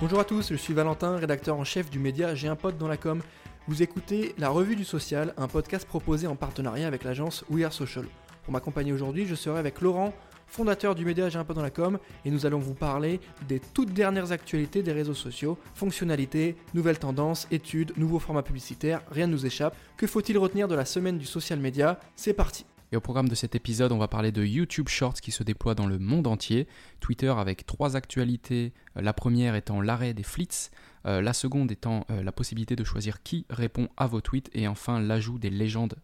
Bonjour à tous, je suis Valentin, rédacteur en chef du média J'ai un pote dans la com. Vous écoutez La Revue du Social, un podcast proposé en partenariat avec l'agence We Are Social. Pour m'accompagner aujourd'hui, je serai avec Laurent, fondateur du média J'ai un pote dans la com, et nous allons vous parler des toutes dernières actualités des réseaux sociaux, fonctionnalités, nouvelles tendances, études, nouveaux formats publicitaires, rien ne nous échappe. Que faut-il retenir de la semaine du social media C'est parti et au programme de cet épisode, on va parler de YouTube Shorts qui se déploie dans le monde entier, Twitter avec trois actualités, euh, la première étant l'arrêt des flits, euh, la seconde étant euh, la possibilité de choisir qui répond à vos tweets, et enfin l'ajout des légendes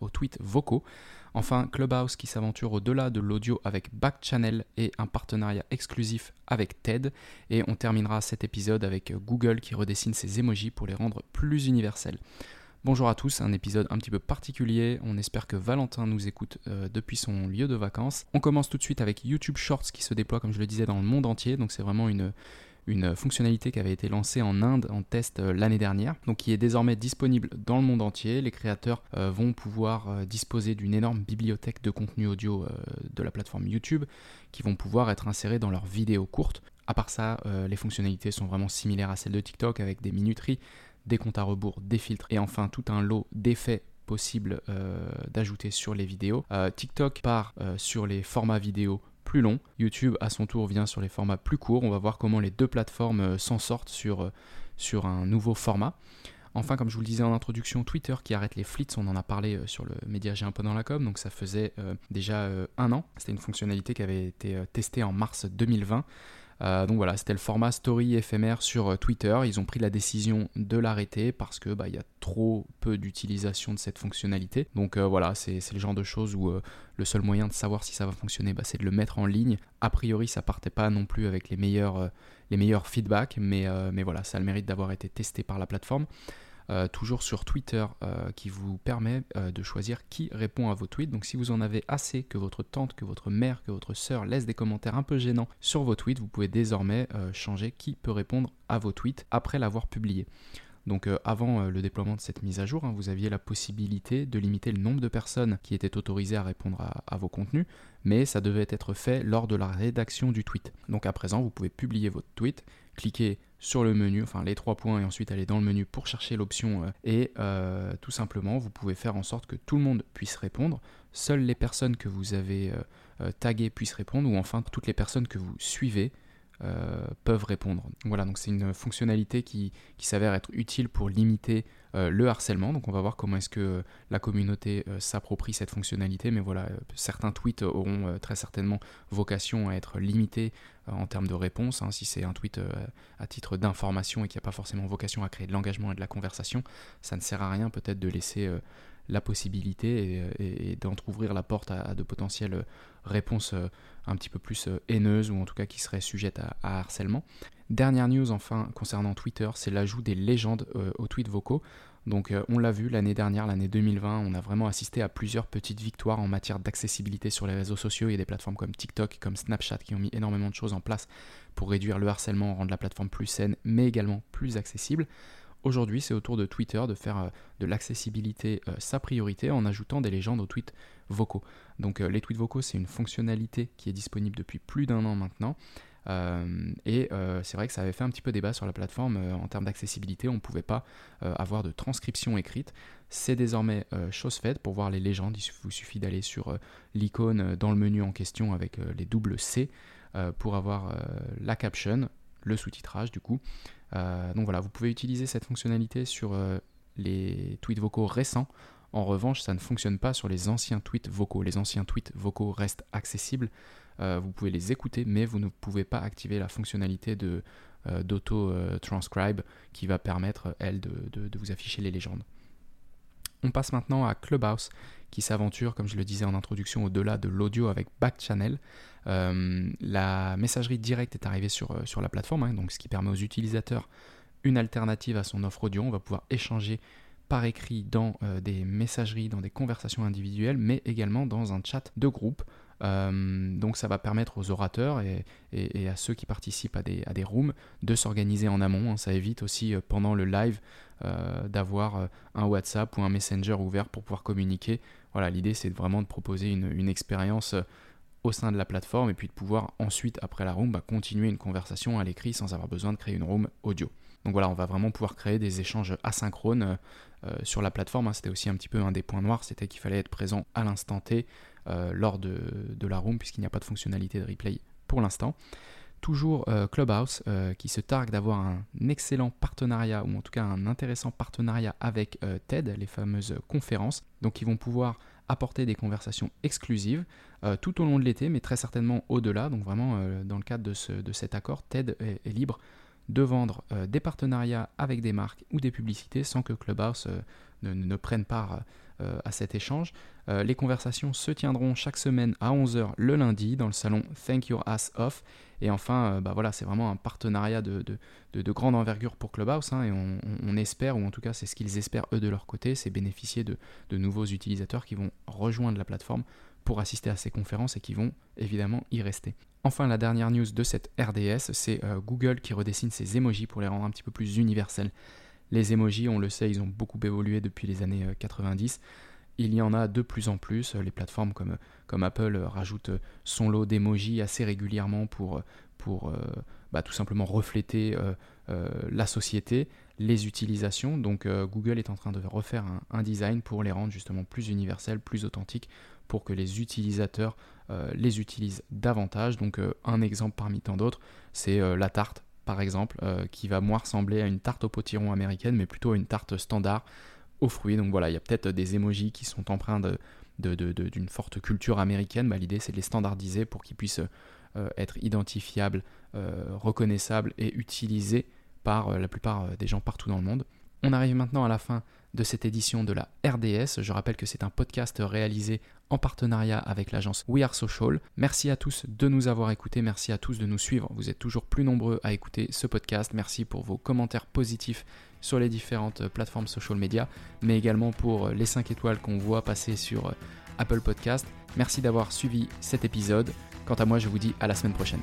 aux tweets vocaux. Enfin, Clubhouse qui s'aventure au-delà de l'audio avec Backchannel et un partenariat exclusif avec TED. Et on terminera cet épisode avec Google qui redessine ses emojis pour les rendre plus universels. Bonjour à tous, un épisode un petit peu particulier. On espère que Valentin nous écoute euh, depuis son lieu de vacances. On commence tout de suite avec YouTube Shorts qui se déploie, comme je le disais, dans le monde entier. Donc c'est vraiment une, fonctionnalité qui avait été lancée en Inde en test euh, l'année dernière, donc qui est désormais disponible dans le monde entier. Les créateurs euh, vont pouvoir disposer d'une énorme bibliothèque de contenu audio de la plateforme YouTube qui vont pouvoir être insérés dans leurs vidéos courtes. À part ça, les fonctionnalités sont vraiment similaires à celles de TikTok avec des minuteries, des comptes à rebours, des filtres et enfin tout un lot d'effets possibles euh, d'ajouter sur les vidéos. Euh, TikTok part euh, sur les formats vidéo plus longs. YouTube à son tour vient sur les formats plus courts. On va voir comment les deux plateformes s'en sortent sur, sur un nouveau format. Enfin, comme je vous le disais en introduction, Twitter qui arrête les flits, on en a parlé sur le média J'ai un peu dans la com, donc ça faisait déjà un an. C'était une fonctionnalité qui avait été testée en mars 2020. Euh, donc voilà, c'était le format story éphémère sur euh, Twitter. Ils ont pris la décision de l'arrêter parce que bah, y a trop peu d'utilisation de cette fonctionnalité. Donc euh, voilà, c'est le genre de choses où le seul moyen de savoir si ça va fonctionner, bah, c'est de le mettre en ligne. A priori, ça partait pas non plus avec les meilleurs, les meilleurs feedbacks, mais voilà, ça a le mérite d'avoir été testé par la plateforme. Euh, toujours sur Twitter, euh, qui vous permet euh, de choisir qui répond à vos tweets. Donc si vous en avez assez que votre tante, que votre mère, que votre sœur laisse des commentaires un peu gênants sur vos tweets, vous pouvez désormais changer qui peut répondre à vos tweets après l'avoir publié. Donc avant le déploiement de cette mise à jour, hein, vous aviez la possibilité de limiter le nombre de personnes qui étaient autorisées à répondre à, à, vos contenus, mais ça devait être fait lors de la rédaction du tweet. Donc à présent, vous pouvez publier votre tweet, cliquer sur le menu, enfin les trois points, et ensuite aller dans le menu pour chercher l'option. Euh, et euh, tout simplement, vous pouvez faire en sorte que tout le monde puisse répondre. Seules les personnes que vous avez euh, taguées puissent répondre, ou enfin toutes les personnes que vous suivez euh, peuvent répondre. Voilà, donc c'est une fonctionnalité qui, s'avère être utile pour limiter euh, le harcèlement. Donc on va voir comment est-ce que la communauté euh, s'approprie cette fonctionnalité. Mais voilà, certains tweets auront très certainement vocation à être limités en termes de réponse. Hein. Si c'est un tweet à titre d'information et qui n'a pas forcément vocation à créer de l'engagement et de la conversation, ça ne sert à rien peut-être de laisser la possibilité et, d'entrouvrir la porte à, de potentielles réponses euh, un petit peu plus euh, haineuses ou en tout cas qui seraient sujettes à, harcèlement. Dernière news enfin concernant Twitter, c'est l'ajout des légendes euh, aux tweets vocaux. Donc on l'a vu l'année dernière, l'année 2020, on a vraiment assisté à plusieurs petites victoires en matière d'accessibilité sur les réseaux sociaux. Il y a des plateformes comme TikTok, comme Snapchat qui ont mis énormément de choses en place pour réduire le harcèlement, rendre la plateforme plus saine, mais également plus accessible. Aujourd'hui, c'est au tour de Twitter de faire euh, de l'accessibilité euh, sa priorité en ajoutant des légendes aux tweets vocaux. Donc euh, les tweets vocaux, c'est une fonctionnalité qui est disponible depuis plus d'un an maintenant. et c'est vrai que ça avait fait un petit peu débat sur la plateforme en termes d'accessibilité. On ne pouvait pas avoir de transcription écrite. C'est désormais chose faite. Pour voir les légendes, il vous suffit d'aller sur l'icône dans le menu en question avec les doubles C pour avoir la caption, le sous-titrage du coup. Euh, donc voilà, vous pouvez utiliser cette fonctionnalité sur euh, les tweets vocaux récents. En revanche, ça ne fonctionne pas sur les anciens tweets vocaux. Les anciens tweets vocaux restent accessibles. Euh, vous pouvez les écouter, mais vous ne pouvez pas activer la fonctionnalité de, d'auto-transcribe qui va permettre, elle, de, de, vous afficher les légendes. On passe maintenant à Clubhouse qui s'aventure, comme je le disais en introduction, au-delà de l'audio avec Backchannel. Euh, la messagerie directe est arrivée sur, euh, la plateforme, hein, donc ce qui permet aux utilisateurs une alternative à son offre audio. On va pouvoir échanger par écrit dans euh, des messageries, dans des conversations individuelles, mais également dans un chat de groupe. donc ça va permettre aux orateurs et, à ceux qui participent à des, rooms de s'organiser en amont. Hein. Ça évite aussi pendant le live d'avoir un WhatsApp ou un Messenger ouvert pour pouvoir communiquer. Voilà, l'idée c'est vraiment de proposer une expérience au sein de la plateforme et puis de pouvoir ensuite, après la room, bah, continuer une conversation à l'écrit sans avoir besoin de créer une room audio. Donc voilà, on va vraiment pouvoir créer des échanges asynchrones euh, sur la plateforme. Hein. C'était aussi un petit peu un des points noirs, c'était qu'il fallait être présent à l'instant T euh, lors de, la room puisqu'il n'y a pas de fonctionnalité de replay pour l'instant. Toujours euh, Clubhouse qui se targue d'avoir un excellent partenariat ou en tout cas un intéressant partenariat avec TED, les fameuses conférences. Donc ils vont pouvoir apporter des conversations exclusives tout au long de l'été, mais très certainement au-delà. Donc vraiment, dans le cadre de, cet accord, TED est libre de vendre euh, des partenariats avec des marques ou des publicités sans que Clubhouse euh, ne, prenne part euh, à cet échange. les conversations se tiendront chaque semaine à 11h le lundi dans le salon Thank Your Ass Off. Et enfin, bah voilà, c'est vraiment un partenariat de, de, grande envergure pour Clubhouse. Hein, et on, espère, ou en tout cas c'est ce qu'ils espèrent eux de leur côté, c'est bénéficier de, nouveaux utilisateurs qui vont rejoindre la plateforme pour assister à ces conférences et qui vont évidemment y rester. Enfin, la dernière news de cette RDS, c'est euh, Google qui redessine ses emojis pour les rendre un petit peu plus universels. Les emojis, on le sait, ils ont beaucoup évolué depuis les années 90. Euh, il y en a de plus en plus. Les plateformes comme, Apple rajoutent son lot d'emojis assez régulièrement pour, pour euh, bah, tout simplement refléter la société, les utilisations. Donc Google est en train de refaire un, design pour les rendre justement plus universels, plus authentiques, pour que les utilisateurs euh, les utilisent davantage. Donc euh, un exemple parmi tant d'autres, c'est euh, la tarte par exemple, qui va moins ressembler à une tarte au potiron américaine, mais plutôt à une tarte standard aux fruits. Donc voilà, il y a peut-être des emojis qui sont empreints d'une forte culture américaine. Bah, l'idée c'est de les standardiser pour qu'ils puissent être identifiables, reconnaissables et utilisés par la plupart des gens partout dans le monde. On arrive maintenant à la fin de cette édition de la RDS. Je rappelle que c'est un podcast réalisé en partenariat avec l'agence We Are Social. Merci à tous de nous avoir écoutés, merci à tous de nous suivre. Vous êtes toujours plus nombreux à écouter ce podcast. Merci pour vos commentaires positifs sur les différentes plateformes social media, mais également pour les 5 étoiles qu'on voit passer sur Apple Podcast. Merci d'avoir suivi cet épisode. Quant à moi, je vous dis à la semaine prochaine.